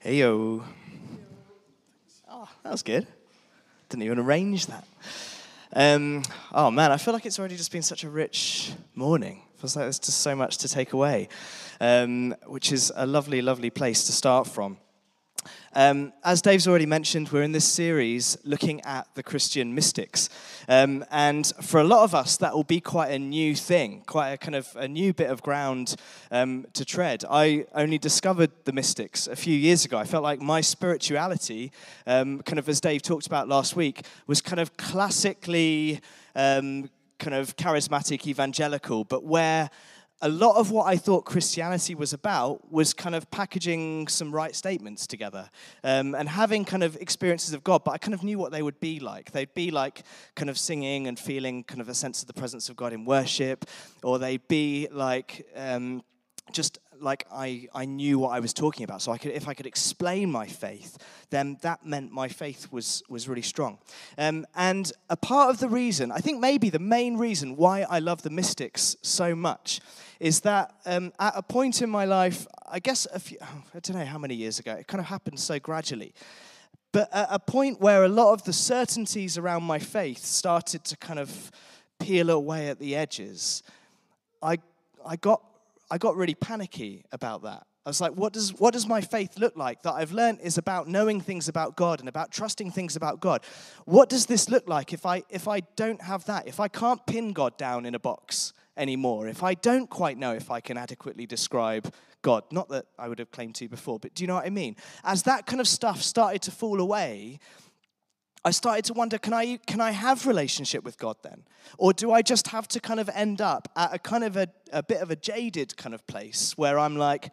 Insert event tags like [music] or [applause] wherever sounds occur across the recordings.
Hey yo. Oh, that was good. Didn't even arrange that. Um, oh man, I feel like it's already just been such a rich morning. Feels like there's just so much to take away, um, which is a lovely, lovely place to start from. Um, as Dave's already mentioned, we're in this series looking at the Christian mystics. Um, and for a lot of us, that will be quite a new thing, quite a kind of a new bit of ground um, to tread. I only discovered the mystics a few years ago. I felt like my spirituality, um, kind of as Dave talked about last week, was kind of classically um, kind of charismatic evangelical, but where a lot of what I thought Christianity was about was kind of packaging some right statements together um, and having kind of experiences of God, but I kind of knew what they would be like. They'd be like kind of singing and feeling kind of a sense of the presence of God in worship, or they'd be like um, just like I, I knew what I was talking about. So I could, if I could explain my faith, then that meant my faith was, was really strong. Um, and a part of the reason, I think maybe the main reason why I love the mystics so much is that um, at a point in my life, I guess a few, [sighs] I don't know how many years ago, it kind of happened so gradually. But at a point where a lot of the certainties around my faith started to kind of peel away at the edges, I, I got I got really panicky about that. I was like, what does, what does my faith look like that I've learned is about knowing things about God and about trusting things about God? What does this look like if I, if I don't have that? If I can't pin God down in a box anymore? If I don't quite know if I can adequately describe God? Not that I would have claimed to before, but do you know what I mean? As that kind of stuff started to fall away, I started to wonder can I, can I have relationship with God then? Or do I just have to kind of end up at a kind of a, a bit of a jaded kind of place where I'm like,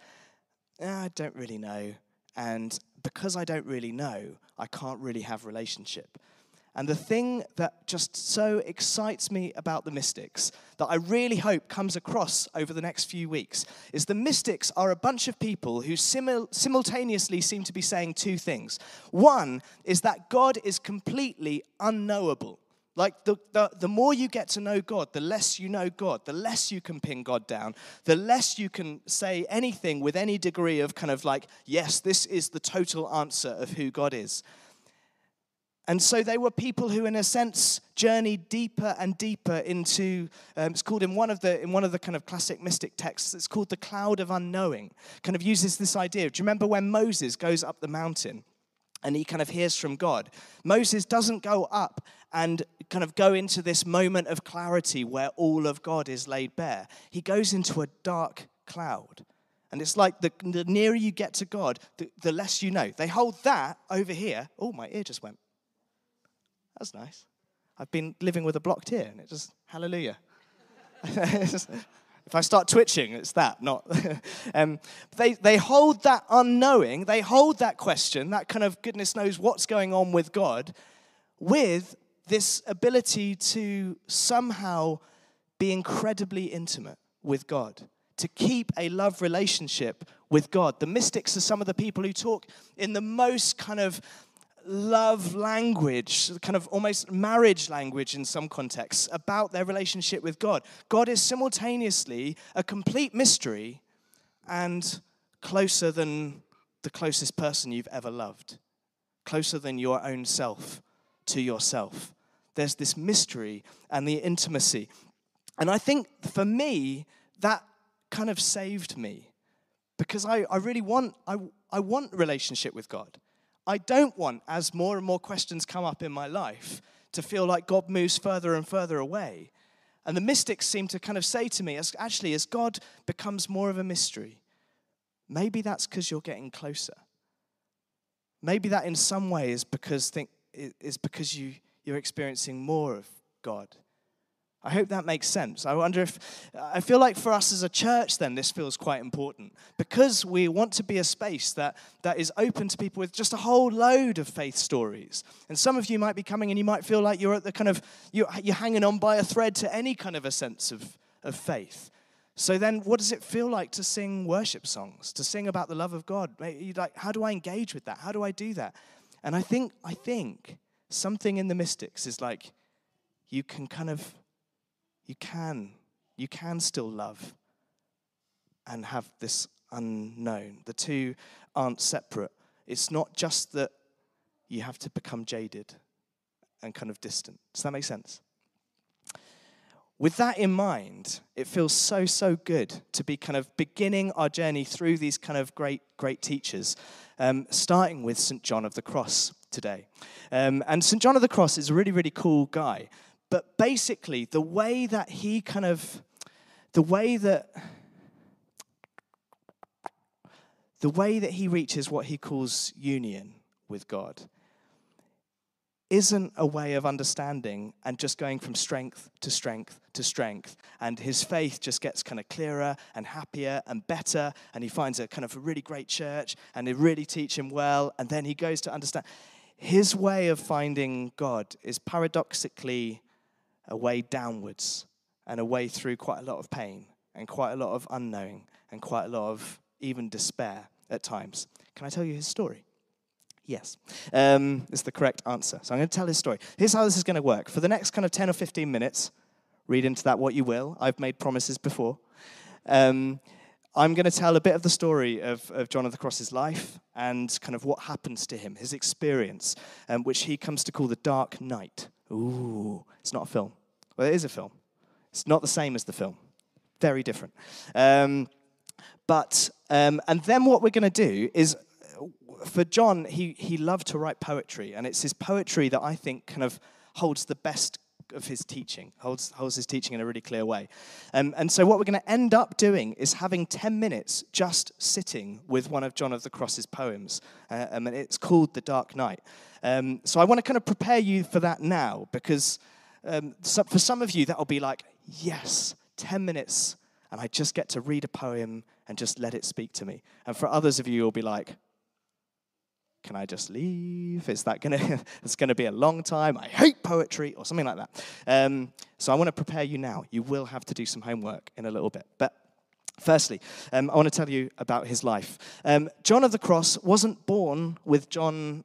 eh, I don't really know. And because I don't really know, I can't really have relationship. And the thing that just so excites me about the mystics, that I really hope comes across over the next few weeks, is the mystics are a bunch of people who simul- simultaneously seem to be saying two things. One is that God is completely unknowable. Like the, the, the more you get to know God, the less you know God, the less you can pin God down, the less you can say anything with any degree of kind of like, yes, this is the total answer of who God is. And so they were people who, in a sense, journeyed deeper and deeper into. Um, it's called in one of the in one of the kind of classic mystic texts. It's called the cloud of unknowing. Kind of uses this idea. Do you remember when Moses goes up the mountain? and he kind of hears from God. Moses doesn't go up and kind of go into this moment of clarity where all of God is laid bare. He goes into a dark cloud. And it's like the, the nearer you get to God, the, the less you know. They hold that over here. Oh, my ear just went. That's nice. I've been living with a blocked ear, and it just, hallelujah. [laughs] if I start twitching, it's that, not. [laughs] um, they, they hold that unknowing, they hold that question, that kind of goodness knows what's going on with God, with this ability to somehow be incredibly intimate with God, to keep a love relationship with God. The mystics are some of the people who talk in the most kind of love language, kind of almost marriage language in some contexts, about their relationship with God. God is simultaneously a complete mystery and closer than the closest person you've ever loved, closer than your own self to yourself. There's this mystery and the intimacy. And I think for me, that kind of saved me because I, I really want, I, I want relationship with God. I don't want, as more and more questions come up in my life, to feel like God moves further and further away. And the mystics seem to kind of say to me, as, actually, as God becomes more of a mystery, maybe that's because you're getting closer. Maybe that in some way is because, think, is because you, you're experiencing more of God. I hope that makes sense. I wonder if, I feel like for us as a church, then, this feels quite important because we want to be a space that, that is open to people with just a whole load of faith stories. And some of you might be coming and you might feel like you're at the kind of, you're, you're hanging on by a thread to any kind of a sense of, of faith. So then, what does it feel like to sing worship songs, to sing about the love of God? Like, how do I engage with that? How do I do that? And I think, I think something in the mystics is like, you can kind of you can. You can still love and have this unknown. The two aren't separate. It's not just that you have to become jaded and kind of distant. Does that make sense? With that in mind, it feels so, so good to be kind of beginning our journey through these kind of great, great teachers, um, starting with St. John of the Cross today. Um, and St. John of the Cross is a really, really cool guy. But basically, the way that he kind of, the way that, the way that he reaches what he calls union with God isn't a way of understanding and just going from strength to strength to strength. And his faith just gets kind of clearer and happier and better. And he finds a kind of a really great church and they really teach him well. And then he goes to understand. His way of finding God is paradoxically a way downwards and a way through quite a lot of pain and quite a lot of unknowing and quite a lot of even despair at times. Can I tell you his story? Yes, um, the correct answer. So I'm going to tell his story. Here's how this is going to work. For the next kind of 10 or 15 minutes, read into that what you will. I've made promises before. Um, I'm going to tell a bit of the story of, of John of the Cross's life and kind of what happens to him, his experience, um, which he comes to call the Dark Night. Ooh, it's not a film. Well, it is a film. It's not the same as the film. Very different. Um, but, um, and then what we're going to do is for John, he, he loved to write poetry, and it's his poetry that I think kind of holds the best of his teaching, holds, holds his teaching in a really clear way. Um, and so, what we're going to end up doing is having 10 minutes just sitting with one of John of the Cross's poems. Uh, um, and it's called The Dark Night. Um, so, I want to kind of prepare you for that now because um, so for some of you, that'll be like, yes, 10 minutes, and I just get to read a poem and just let it speak to me. And for others of you, you'll be like, can I just leave? Is that gonna? [laughs] it's gonna be a long time. I hate poetry, or something like that. Um, so I want to prepare you now. You will have to do some homework in a little bit, but. Firstly, um, I want to tell you about his life. Um, John of the Cross wasn't born with John,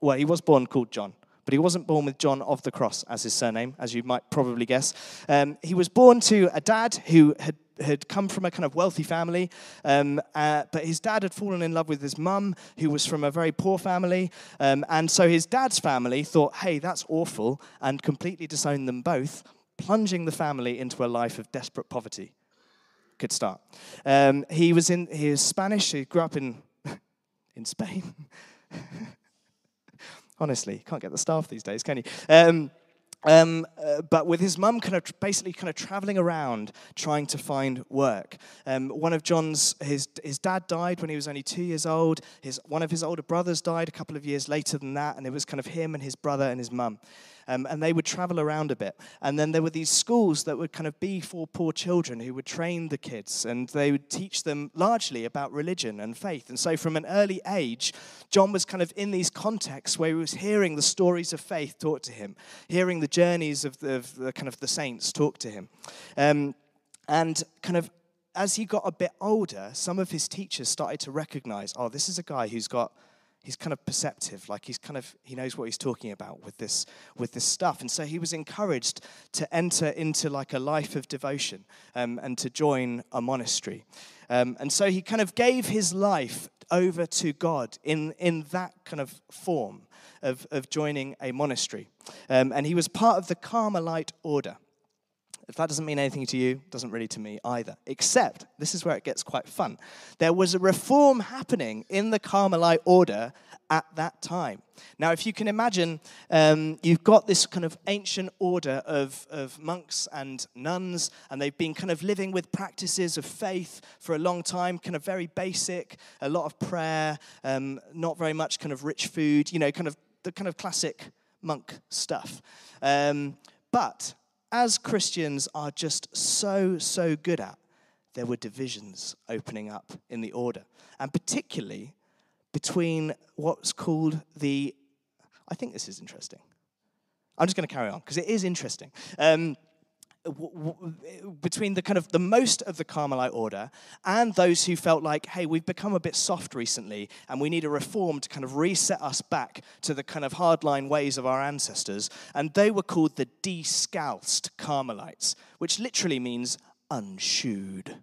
well, he was born called John, but he wasn't born with John of the Cross as his surname, as you might probably guess. Um, he was born to a dad who had had come from a kind of wealthy family, um, uh, but his dad had fallen in love with his mum, who was from a very poor family. Um, and so his dad's family thought, hey, that's awful, and completely disowned them both, plunging the family into a life of desperate poverty. Good start. Um, he was in he was Spanish. He grew up in [laughs] in Spain. [laughs] Honestly, can't get the staff these days, can you? Um, uh, but with his mum kind of basically kind of traveling around trying to find work. Um, one of John's, his, his dad died when he was only two years old. His, one of his older brothers died a couple of years later than that, and it was kind of him and his brother and his mum. Um, and they would travel around a bit. And then there were these schools that would kind of be for poor children who would train the kids and they would teach them largely about religion and faith. And so from an early age, John was kind of in these contexts where he was hearing the stories of faith taught to him, hearing the journeys of the, of the kind of the saints talk to him. Um, and kind of as he got a bit older, some of his teachers started to recognize, oh, this is a guy who's got he's kind of perceptive like he's kind of he knows what he's talking about with this with this stuff and so he was encouraged to enter into like a life of devotion um, and to join a monastery um, and so he kind of gave his life over to god in in that kind of form of, of joining a monastery. Um, and he was part of the carmelite order if that doesn't mean anything to you, doesn't really to me either. Except, this is where it gets quite fun. There was a reform happening in the Carmelite order at that time. Now, if you can imagine, um, you've got this kind of ancient order of, of monks and nuns, and they've been kind of living with practices of faith for a long time, kind of very basic, a lot of prayer, um, not very much kind of rich food, you know, kind of the kind of classic monk stuff. Um, but as Christians are just so, so good at, there were divisions opening up in the order. And particularly between what's called the, I think this is interesting. I'm just going to carry on because it is interesting. Um, between the kind of the most of the Carmelite order and those who felt like, hey, we've become a bit soft recently and we need a reform to kind of reset us back to the kind of hardline ways of our ancestors. And they were called the discalced Carmelites, which literally means unshoed.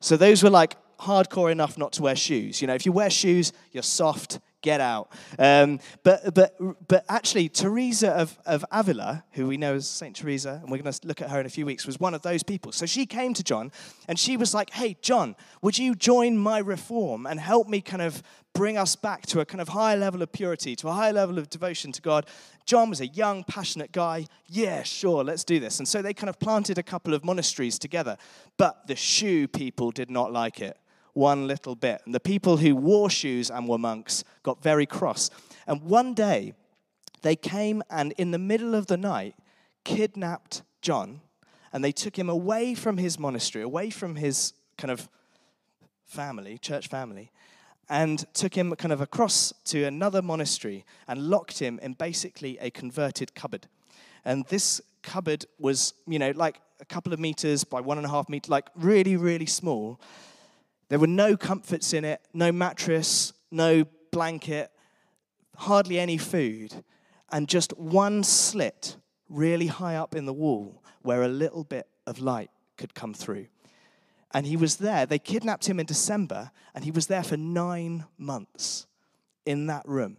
So those were like hardcore enough not to wear shoes. You know, if you wear shoes, you're soft, get out. Um, but, but, but actually, Teresa of, of Avila, who we know as St. Teresa, and we're going to look at her in a few weeks, was one of those people. So she came to John and she was like, Hey, John, would you join my reform and help me kind of bring us back to a kind of higher level of purity, to a higher level of devotion to God? John was a young, passionate guy. Yeah, sure, let's do this. And so they kind of planted a couple of monasteries together. But the shoe people did not like it one little bit. And the people who wore shoes and were monks got very cross. And one day, they came and in the middle of the night kidnapped John and they took him away from his monastery, away from his kind of family, church family, and took him kind of across to another monastery and locked him in basically a converted cupboard. And this cupboard was, you know, like a couple of meters by one and a half meters, like really, really small. There were no comforts in it, no mattress, no blanket, hardly any food, and just one slit really high up in the wall where a little bit of light could come through. And he was there. They kidnapped him in December, and he was there for nine months in that room.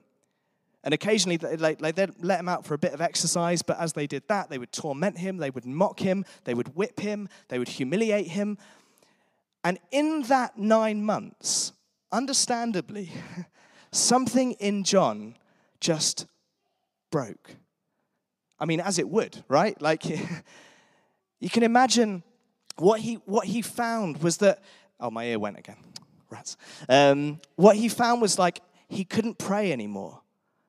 And occasionally, they, they'd let him out for a bit of exercise, but as they did that, they would torment him, they would mock him, they would whip him, they would humiliate him. And in that nine months, understandably, [laughs] something in John just broke. I mean, as it would, right? Like, [laughs] you can imagine what he, what he found was that, oh, my ear went again, [laughs] rats. Um, what he found was like, he couldn't pray anymore.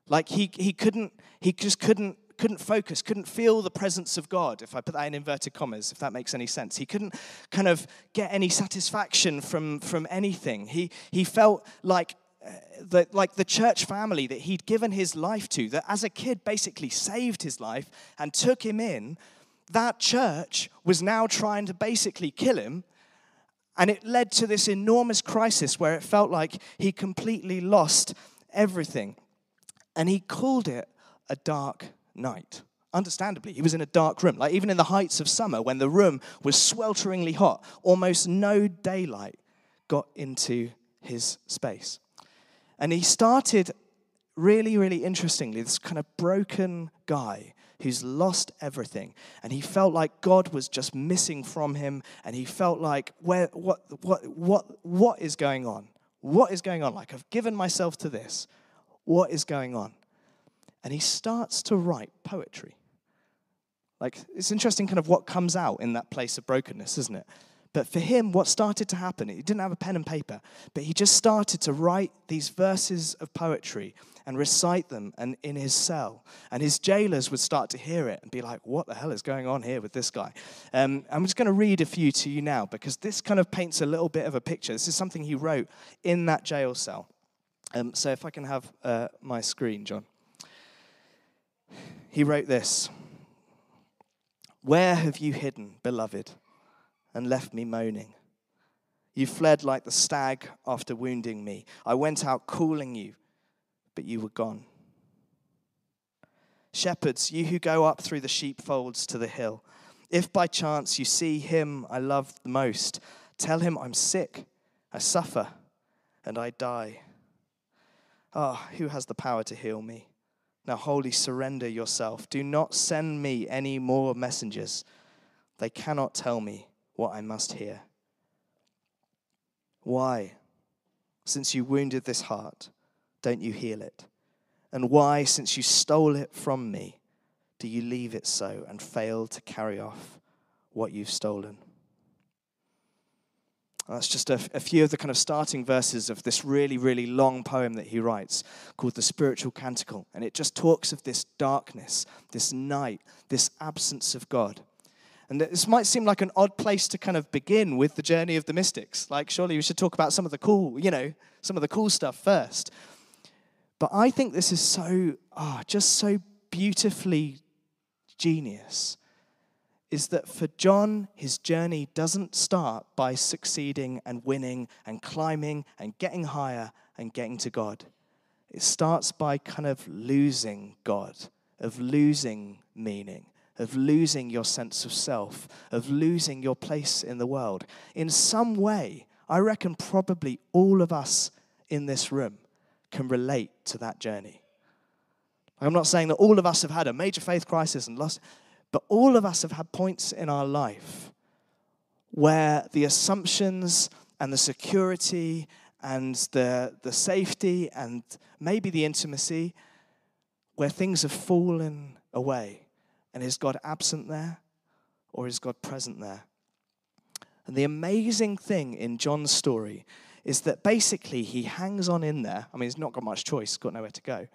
Like, he, he couldn't, he just couldn't couldn't focus, couldn't feel the presence of God, if I put that in inverted commas, if that makes any sense. He couldn't kind of get any satisfaction from, from anything. He, he felt like uh, the, like the church family that he'd given his life to, that as a kid basically saved his life and took him in, that church was now trying to basically kill him. And it led to this enormous crisis where it felt like he completely lost everything. And he called it a dark night. Understandably, he was in a dark room. Like even in the heights of summer, when the room was swelteringly hot, almost no daylight got into his space. And he started really, really interestingly, this kind of broken guy who's lost everything. And he felt like God was just missing from him. And he felt like, where, what, what, what, what is going on? What is going on? Like, I've given myself to this. What is going on? And he starts to write poetry. Like, it's interesting kind of what comes out in that place of brokenness, isn't it? But for him, what started to happen, he didn't have a pen and paper, but he just started to write these verses of poetry and recite them and in his cell. And his jailers would start to hear it and be like, what the hell is going on here with this guy? Um, I'm just going to read a few to you now because this kind of paints a little bit of a picture. This is something he wrote in that jail cell. Um, so if I can have uh, my screen, John. He wrote this Where have you hidden, beloved, and left me moaning? You fled like the stag after wounding me. I went out calling you, but you were gone. Shepherds, you who go up through the sheepfolds to the hill, if by chance you see him I love the most, tell him I'm sick, I suffer, and I die. Ah, oh, who has the power to heal me? Now, wholly surrender yourself. Do not send me any more messengers. They cannot tell me what I must hear. Why, since you wounded this heart, don't you heal it? And why, since you stole it from me, do you leave it so and fail to carry off what you've stolen? That's just a, a, few of the kind of starting verses of this really, really long poem that he writes called The Spiritual Canticle. And it just talks of this darkness, this night, this absence of God. And this might seem like an odd place to kind of begin with the journey of the mystics. Like, surely we should talk about some of the cool, you know, some of the cool stuff first. But I think this is so, ah, oh, just so beautifully genius is that for John, his journey doesn't start by succeeding and winning and climbing and getting higher and getting to God. It starts by kind of losing God, of losing meaning, of losing your sense of self, of losing your place in the world. In some way, I reckon probably all of us in this room can relate to that journey. I'm not saying that all of us have had a major faith crisis and lost, but all of us have had points in our life where the assumptions and the security and the, the safety and maybe the intimacy where things have fallen away. And is God absent there or is God present there? And the amazing thing in John's story is that basically he hangs on in there. I mean, he's not got much choice, got nowhere to go.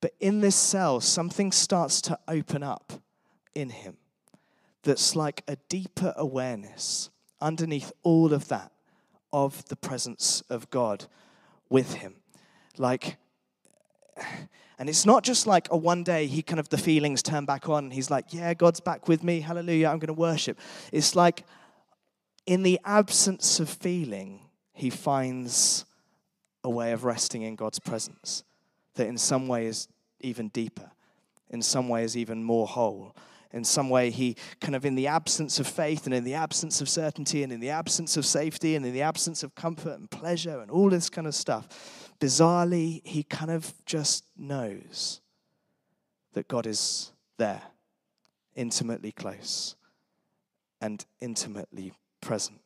But in this cell, something starts to open up in him that's like a deeper awareness underneath all of that of the presence of God with him. Like, and it's not just like a one day he kind of the feelings turn back on. He's like, yeah, God's back with me. Hallelujah. I'm going to worship. It's like in the absence of feeling, he finds a way of resting in God's presence that in some way is even deeper, in some way is even more whole. In some way, he kind of, in the absence of faith and in the absence of certainty and in the absence of safety and in the absence of comfort and pleasure and all this kind of stuff, bizarrely, he kind of just knows that God is there, intimately close and intimately present.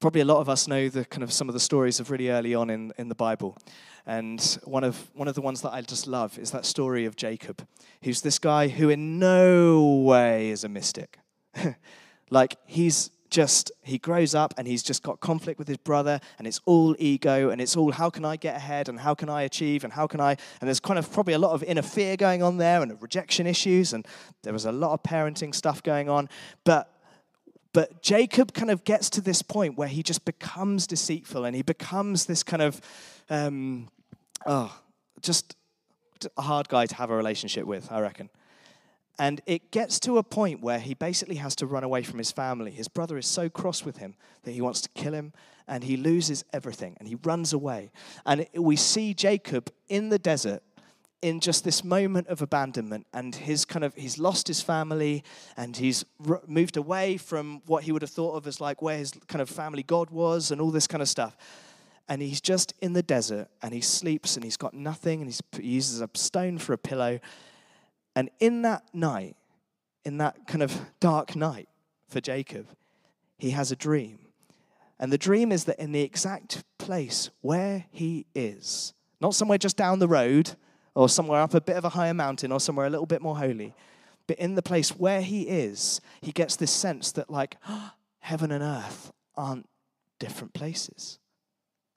Probably a lot of us know the kind of some of the stories of really early on in, in the Bible. And one of, one of the ones that I just love is that story of Jacob, who's this guy who in no way is a mystic. [laughs] like, he's just, he grows up and he's just got conflict with his brother, and it's all ego, and it's all how can I get ahead, and how can I achieve, and how can I. And there's kind of probably a lot of inner fear going on there, and rejection issues, and there was a lot of parenting stuff going on. But but Jacob kind of gets to this point where he just becomes deceitful and he becomes this kind of, um, oh, just a hard guy to have a relationship with, I reckon. And it gets to a point where he basically has to run away from his family. His brother is so cross with him that he wants to kill him and he loses everything and he runs away. And we see Jacob in the desert in just this moment of abandonment and his kind of he's lost his family and he's r- moved away from what he would have thought of as like where his kind of family god was and all this kind of stuff. And he's just in the desert and he sleeps and he's got nothing and he uses a stone for a pillow. And in that night in that kind of dark night for jacob he has a dream. And the dream is that in the exact place where he is not somewhere just down the road or somewhere up a bit of a higher mountain or somewhere a little bit more holy. But in the place where he is, he gets this sense that, like, [gasps] heaven and earth aren't different places.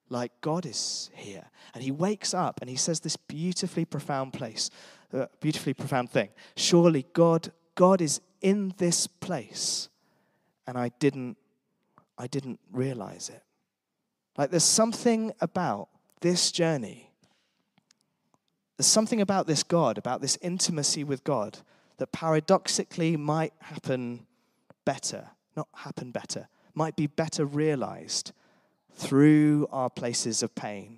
Like, God is here. And he wakes up and he says this beautifully profound place, uh, beautifully profound thing. Surely God, God is in this place. And I didn't, I didn't realize it. Like, there's something about this journey there's something about this God, about this intimacy with God, that paradoxically might happen better, not happen better, might be better realized through our places of pain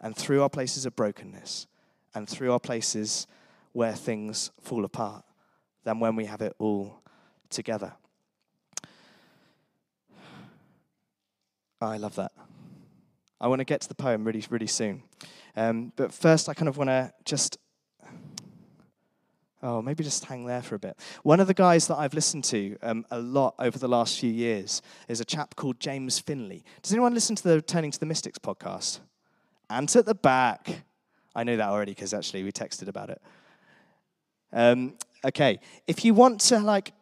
and through our places of brokenness and through our places where things fall apart than when we have it all together. I love that. I want to get to the poem really, really soon. Um, but first, I kind of want to just, oh, maybe just hang there for a bit. One of the guys that I've listened to um, a lot over the last few years is a chap called James Finley. Does anyone listen to the Turning to the Mystics podcast? Ant at the back. I know that already because actually we texted about it. Um, okay, if you want to like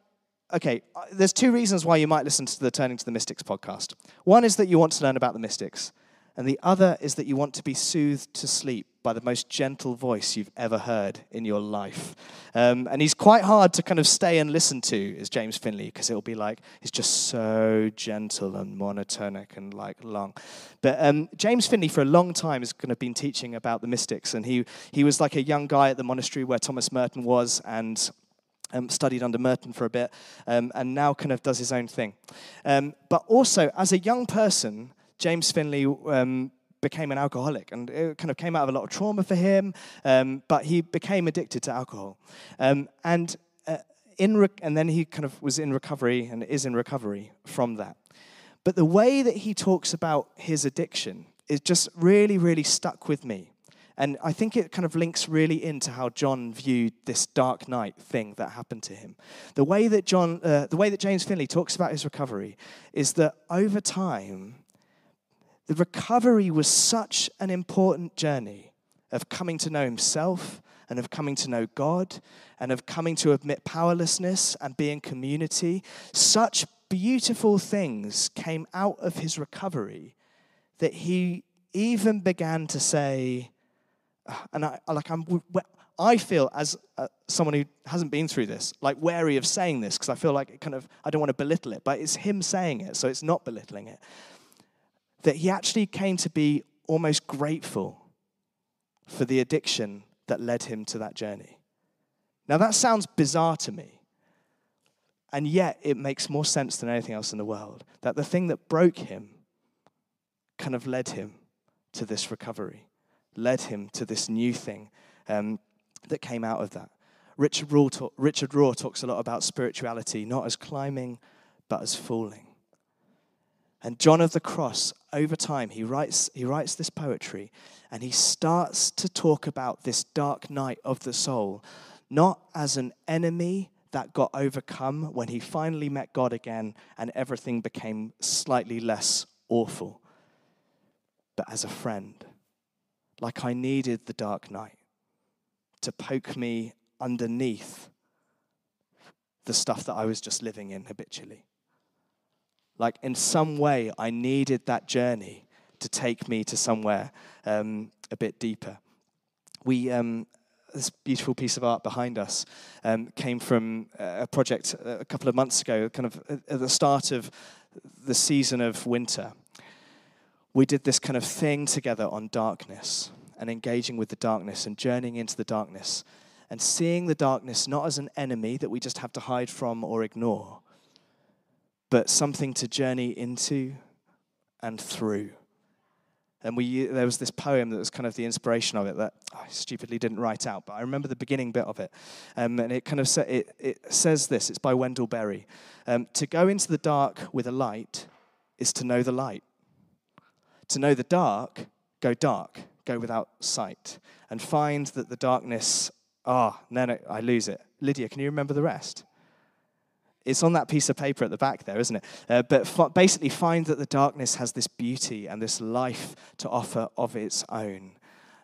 okay, uh, there's two reasons why you might listen to the Turning to the Mystics podcast. One is that you want to learn about the mystics. And the other is that you want to be soothed to sleep by the most gentle voice you've ever heard in your life. Um, and he's quite hard to kind of stay and listen to, is James Finley, because it'll be like, he's just so gentle and monotonic and like long. But um, James Finley, for a long time, has kind of been teaching about the mystics. And he, he was like a young guy at the monastery where Thomas Merton was and um, studied under Merton for a bit, um, and now kind of does his own thing. Um, but also, as a young person, James Finley um, became an alcoholic, and it kind of came out of a lot of trauma for him. Um, but he became addicted to alcohol, um, and uh, in re- and then he kind of was in recovery and is in recovery from that. But the way that he talks about his addiction is just really, really stuck with me. And I think it kind of links really into how John viewed this dark night thing that happened to him. The way that John, uh, the way that James Finley talks about his recovery is that over time, the recovery was such an important journey of coming to know himself and of coming to know God and of coming to admit powerlessness and be in community. Such beautiful things came out of his recovery that he even began to say, and I like I'm I feel as uh, someone who hasn't been through this, like wary of saying this because I feel like it kind of I don't want to belittle it, but it's him saying it, so it's not belittling it. That he actually came to be almost grateful for the addiction that led him to that journey. Now that sounds bizarre to me. And yet it makes more sense than anything else in the world. That the thing that broke him kind of led him to this recovery led him to this new thing um, that came out of that. Richard Rohr, talk, Richard Rohr talks a lot about spirituality, not as climbing, but as falling. And John of the Cross, over time, he writes, he writes this poetry and he starts to talk about this dark night of the soul, not as an enemy that got overcome when he finally met God again and everything became slightly less awful, but as a friend like I needed the dark night to poke me underneath the stuff that I was just living in habitually. Like, in some way, I needed that journey to take me to somewhere um, a bit deeper. We, um, this beautiful piece of art behind us um, came from a project a couple of months ago, kind of at the start of the season of winter we did this kind of thing together on darkness and engaging with the darkness and journeying into the darkness and seeing the darkness not as an enemy that we just have to hide from or ignore, but something to journey into and through. And we, there was this poem that was kind of the inspiration of it that I stupidly didn't write out, but I remember the beginning bit of it. Um, and it kind of sa- it, it says this it's by Wendell Berry. Um, to go into the dark with a light is to know the light. To know the dark, go dark, go without sight, and find that the darkness, ah, oh, no, no, I lose it. Lydia, can you remember the rest? It's on that piece of paper at the back there, isn't it? Uh, but f- basically, find that the darkness has this beauty and this life to offer of its own.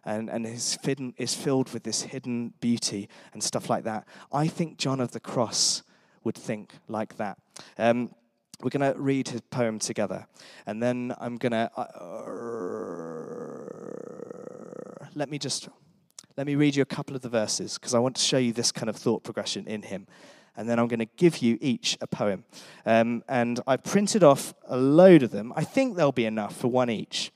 And, and is, hidden, is filled with this hidden beauty and stuff like that. I think John of the Cross would think like that. Um, we're going to read his poem together. And then I'm going to. Uh, let me just. Let me read you a couple of the verses because I want to show you this kind of thought progression in him. And then I'm going to give you each a poem. Um, and I printed off a load of them. I think there'll be enough for one each.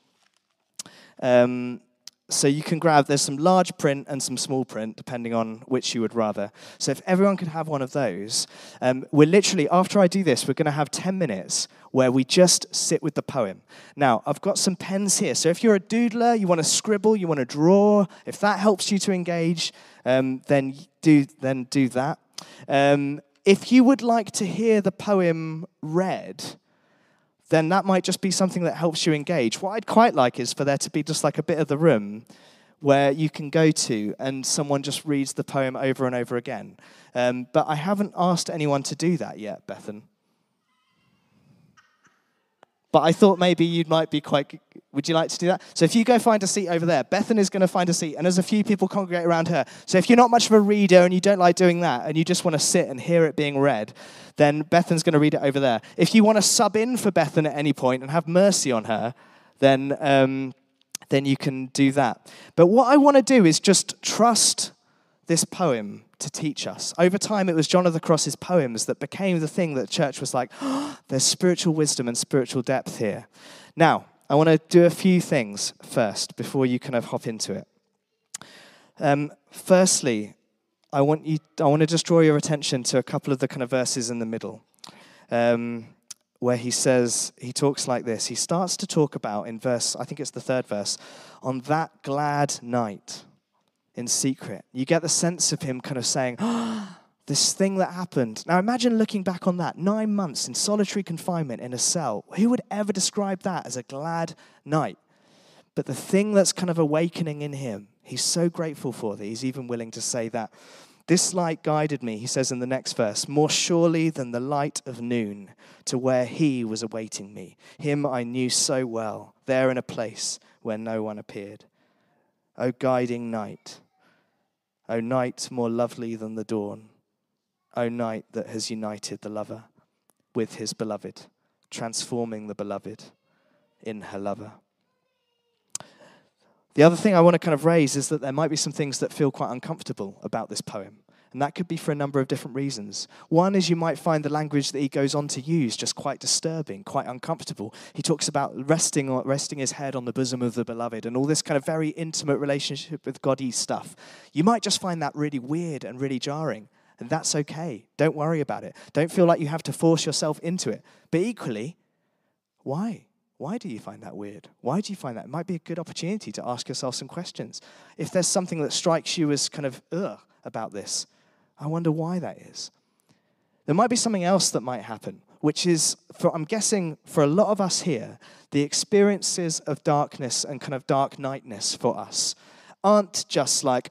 Um, so you can grab, there's some large print and some small print, depending on which you would rather. So if everyone could have one of those, um, we're literally, after I do this, we're going to have 10 minutes where we just sit with the poem. Now, I've got some pens here. So if you're a doodler, you want to scribble, you want to draw, if that helps you to engage, um, then, do, then do that. Um, if you would like to hear the poem read, then that might just be something that helps you engage. What I'd quite like is for there to be just like a bit of the room where you can go to and someone just reads the poem over and over again. Um, but I haven't asked anyone to do that yet, Bethan. But I thought maybe you might be quite. Would you like to do that? So if you go find a seat over there, Bethan is going to find a seat, and there's a few people congregate around her. So if you're not much of a reader and you don't like doing that, and you just want to sit and hear it being read, then Bethan's going to read it over there. If you want to sub in for Bethan at any point and have mercy on her, then um, then you can do that. But what I want to do is just trust this poem to teach us. Over time, it was John of the Cross's poems that became the thing that church was like, oh, [gasps] there's spiritual wisdom and spiritual depth here. Now, I want to do a few things first before you kind of hop into it. Um, firstly, I want, you, I want to just draw your attention to a couple of the kind of verses in the middle. Um, where he says, he talks like this. He starts to talk about in verse, I think it's the third verse, on that glad night in secret. You get the sense of him kind of saying, oh, [gasps] this thing that happened. Now imagine looking back on that nine months in solitary confinement in a cell. Who would ever describe that as a glad night? But the thing that's kind of awakening in him, he's so grateful for that he's even willing to say that. This light guided me, he says in the next verse, more surely than the light of noon to where he was awaiting me. Him I knew so well, there in a place where no one appeared. O guiding night, O night more lovely than the dawn, O night that has united the lover with his beloved, transforming the beloved in her lover. The other thing I want to kind of raise is that there might be some things that feel quite uncomfortable about this poem. And that could be for a number of different reasons. One is you might find the language that he goes on to use just quite disturbing, quite uncomfortable. He talks about resting, resting his head on the bosom of the beloved and all this kind of very intimate relationship with God stuff. You might just find that really weird and really jarring. And that's okay. Don't worry about it. Don't feel like you have to force yourself into it. But equally, why? Why do you find that weird? Why do you find that? It might be a good opportunity to ask yourself some questions. If there's something that strikes you as kind of, ugh, about this, I wonder why that is. There might be something else that might happen, which is, for, I'm guessing, for a lot of us here, the experiences of darkness and kind of dark nightness for us aren't just like,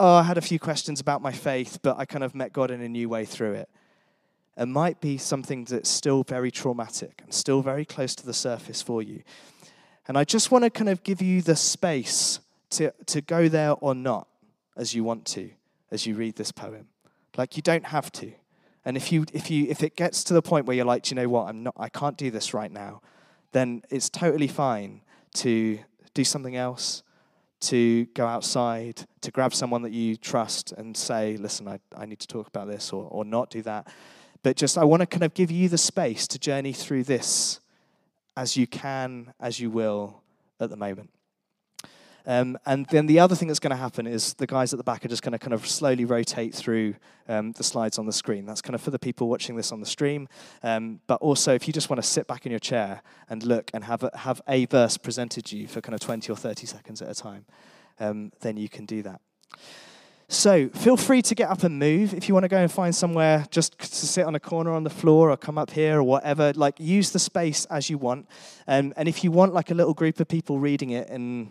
oh, I had a few questions about my faith, but I kind of met God in a new way through it. It might be something that's still very traumatic and still very close to the surface for you. And I just want to kind of give you the space to, to go there or not as you want to as you read this poem. Like you don't have to. And if you if you if it gets to the point where you're like, you know what, I'm not I can't do this right now, then it's totally fine to do something else, to go outside, to grab someone that you trust and say, listen, I, I need to talk about this or, or not do that. But just I want to kind of give you the space to journey through this as you can, as you will at the moment. Um, and then the other thing that's going to happen is the guys at the back are just going to kind of slowly rotate through um, the slides on the screen. That's kind of for the people watching this on the stream. Um, but also, if you just want to sit back in your chair and look and have a, have a verse presented to you for kind of 20 or 30 seconds at a time, um, then you can do that. So feel free to get up and move. If you want to go and find somewhere just to sit on a corner on the floor or come up here or whatever, like use the space as you want. Um, and if you want like a little group of people reading it in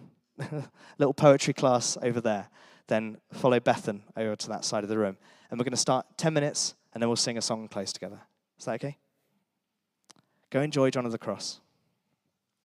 [laughs] little poetry class over there, then follow Bethan over to that side of the room. And we're going to start 10 minutes and then we'll sing a song close together. Is that okay? Go enjoy John of the Cross.